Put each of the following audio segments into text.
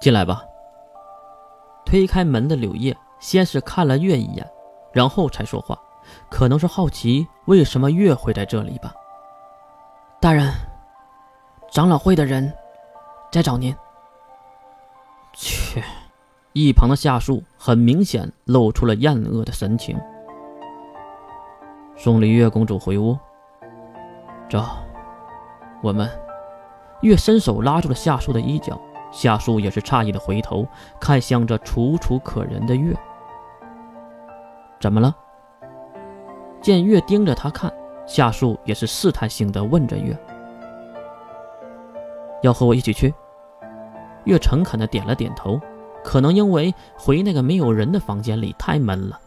进来吧。推开门的柳叶先是看了月一眼，然后才说话，可能是好奇为什么月会在这里吧。大人，长老会的人在找您。切！一旁的夏树很明显露出了厌恶的神情。送李月公主回屋。走，我们。月伸手拉住了夏树的衣角，夏树也是诧异的回头看向这楚楚可人的月。怎么了？见月盯着他看，夏树也是试探性的问着月：“要和我一起去？”月诚恳的点了点头。可能因为回那个没有人的房间里太闷了，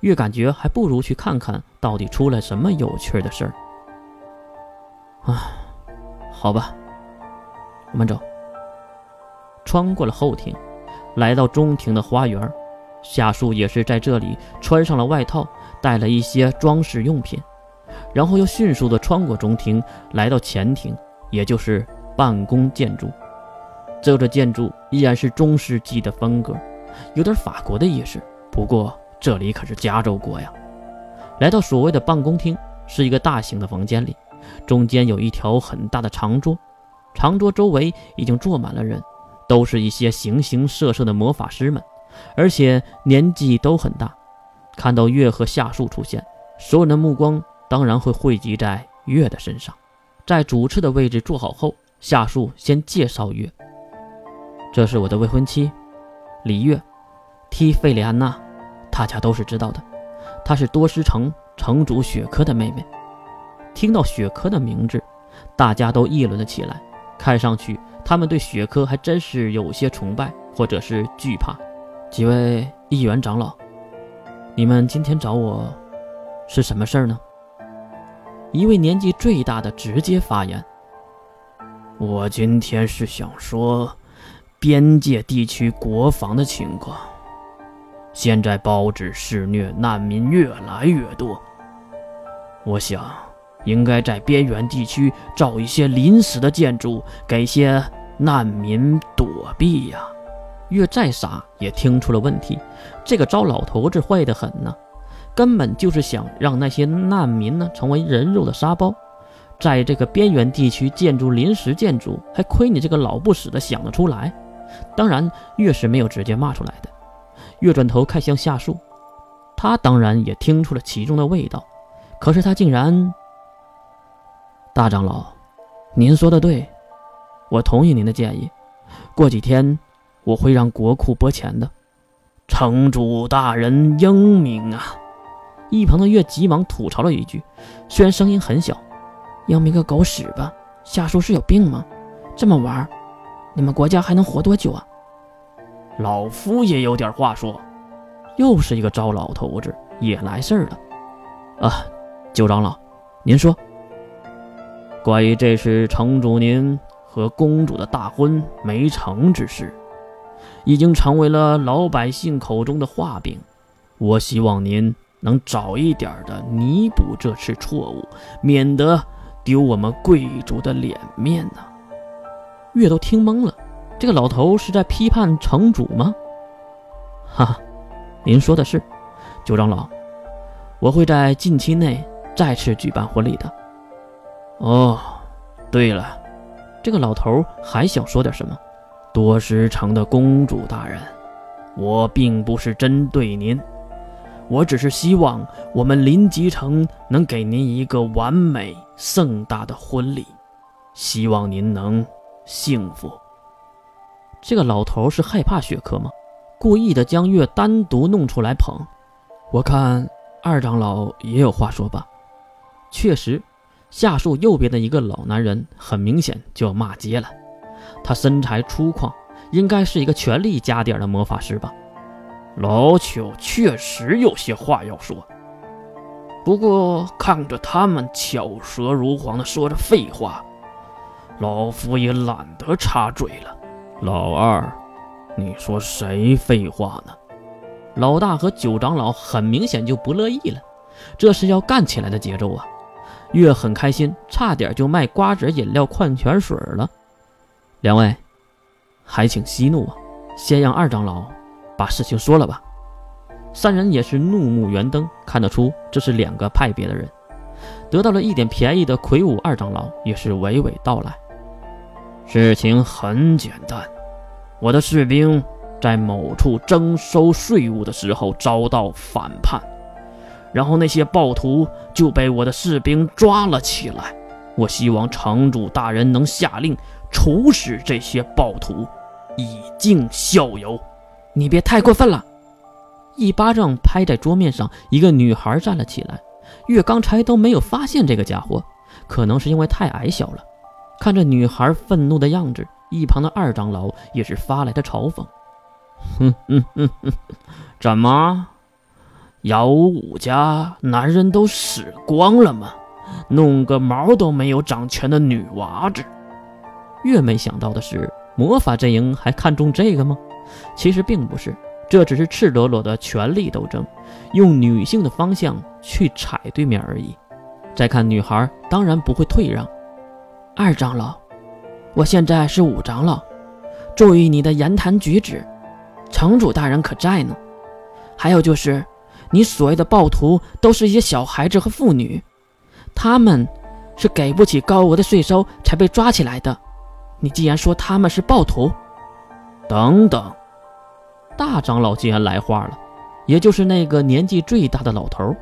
月感觉还不如去看看到底出了什么有趣的事儿。啊，好吧。我们走，穿过了后庭，来到中庭的花园。夏树也是在这里穿上了外套，带了一些装饰用品，然后又迅速的穿过中庭，来到前庭，也就是办公建筑。这个建筑依然是中世纪的风格，有点法国的意思。不过这里可是加州国呀。来到所谓的办公厅，是一个大型的房间里，中间有一条很大的长桌。长桌周围已经坐满了人，都是一些形形色色的魔法师们，而且年纪都很大。看到月和夏树出现，所有人的目光当然会汇集在月的身上。在主持的位置坐好后，夏树先介绍月：“这是我的未婚妻，李月，提费里安娜，大家都是知道的。她是多斯城城主雪珂的妹妹。”听到雪珂的名字，大家都议论了起来。看上去，他们对雪珂还真是有些崇拜，或者是惧怕。几位议员长老，你们今天找我，是什么事儿呢？一位年纪最大的直接发言：“我今天是想说，边界地区国防的情况。现在包纸肆虐，难民越来越多。我想。”应该在边缘地区造一些临时的建筑，给些难民躲避呀。月再傻也听出了问题，这个糟老头子坏得很呢，根本就是想让那些难民呢成为人肉的沙包。在这个边缘地区建筑临时建筑，还亏你这个老不死的想得出来。当然，月是没有直接骂出来的。月转头看向夏树，他当然也听出了其中的味道，可是他竟然。大长老，您说的对，我同意您的建议。过几天我会让国库拨钱的。城主大人英明啊！一旁的月急忙吐槽了一句，虽然声音很小：“英明个狗屎吧！夏叔是有病吗？这么玩，你们国家还能活多久啊？”老夫也有点话说。又是一个糟老头子，也来事儿了。啊，九长老，您说。关于这是城主您和公主的大婚没成之事，已经成为了老百姓口中的画饼。我希望您能早一点的弥补这次错误，免得丢我们贵族的脸面呐。月都听懵了，这个老头是在批判城主吗？哈哈，您说的是，九长老，我会在近期内再次举办婚礼的。哦，对了，这个老头还想说点什么。多时城的公主大人，我并不是针对您，我只是希望我们临吉城能给您一个完美盛大的婚礼，希望您能幸福。这个老头是害怕雪珂吗？故意的将月单独弄出来捧。我看二长老也有话说吧。确实。夏树右边的一个老男人，很明显就要骂街了。他身材粗犷，应该是一个权力加点的魔法师吧？老朽确实有些话要说，不过看着他们巧舌如簧的说着废话，老夫也懒得插嘴了。老二，你说谁废话呢？老大和九长老很明显就不乐意了，这是要干起来的节奏啊！月很开心，差点就卖瓜子、饮料、矿泉水了。两位，还请息怒啊！先让二长老把事情说了吧。三人也是怒目圆瞪，看得出这是两个派别的人。得到了一点便宜的魁梧二长老也是娓娓道来：事情很简单，我的士兵在某处征收税务的时候遭到反叛，然后那些暴徒就被我的士兵抓了起来。我希望城主大人能下令处死这些暴徒，以儆效尤。你别太过分了！一巴掌拍在桌面上，一个女孩站了起来。月刚才都没有发现这个家伙，可能是因为太矮小了。看着女孩愤怒的样子，一旁的二长老也是发来的嘲讽：“哼哼哼哼，怎么，姚武家男人都死光了吗？弄个毛都没有长全的女娃子。”越没想到的是，魔法阵营还看中这个吗？其实并不是，这只是赤裸裸的权力斗争，用女性的方向去踩对面而已。再看女孩，当然不会退让。二长老，我现在是五长老，注意你的言谈举止，城主大人可在呢。还有就是，你所谓的暴徒都是一些小孩子和妇女，他们是给不起高额的税收才被抓起来的。你既然说他们是暴徒，等等，大长老竟然来话了，也就是那个年纪最大的老头。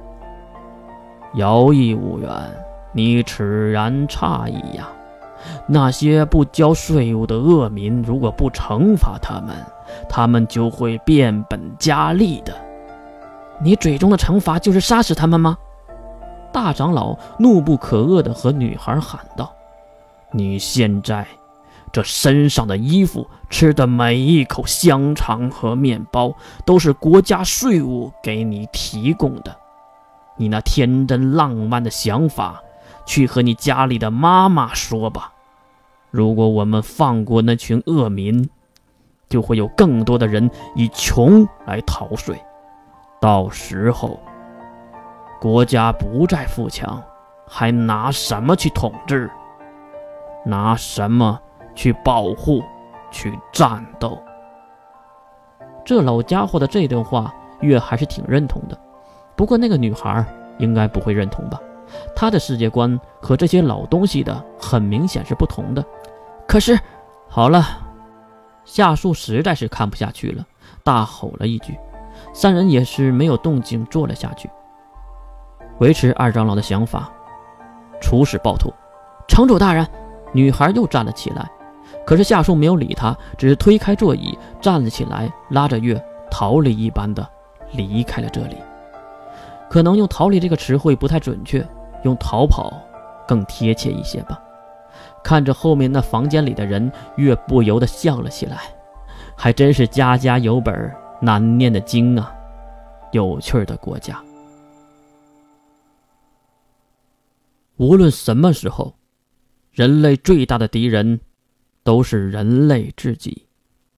姚义务员，你此然诧异呀？那些不交税务的恶民，如果不惩罚他们，他们就会变本加厉的。你嘴中的惩罚就是杀死他们吗？大长老怒不可遏地和女孩喊道：“你现在这身上的衣服、吃的每一口香肠和面包，都是国家税务给你提供的。你那天真浪漫的想法，去和你家里的妈妈说吧。”如果我们放过那群恶民，就会有更多的人以穷来逃税，到时候国家不再富强，还拿什么去统治？拿什么去保护、去战斗？这老家伙的这段话，月还是挺认同的。不过那个女孩应该不会认同吧？她的世界观和这些老东西的很明显是不同的。可是，好了，夏树实在是看不下去了，大吼了一句。三人也是没有动静，坐了下去，维持二长老的想法，处死暴徒。城主大人，女孩又站了起来，可是夏树没有理她，只是推开座椅，站了起来，拉着月逃离一般的离开了这里。可能用“逃离”这个词汇不太准确，用“逃跑”更贴切一些吧。看着后面那房间里的人，月不由得笑了起来。还真是家家有本难念的经啊！有趣的国家。无论什么时候，人类最大的敌人，都是人类自己。